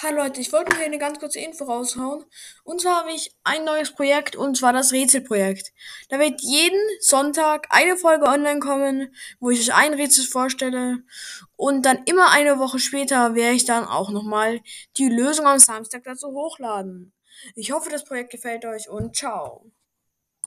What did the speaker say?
Hallo Leute, ich wollte hier eine ganz kurze Info raushauen. Und zwar habe ich ein neues Projekt und zwar das Rätselprojekt. Da wird jeden Sonntag eine Folge online kommen, wo ich euch ein Rätsel vorstelle. Und dann immer eine Woche später werde ich dann auch nochmal die Lösung am Samstag dazu hochladen. Ich hoffe, das Projekt gefällt euch und ciao.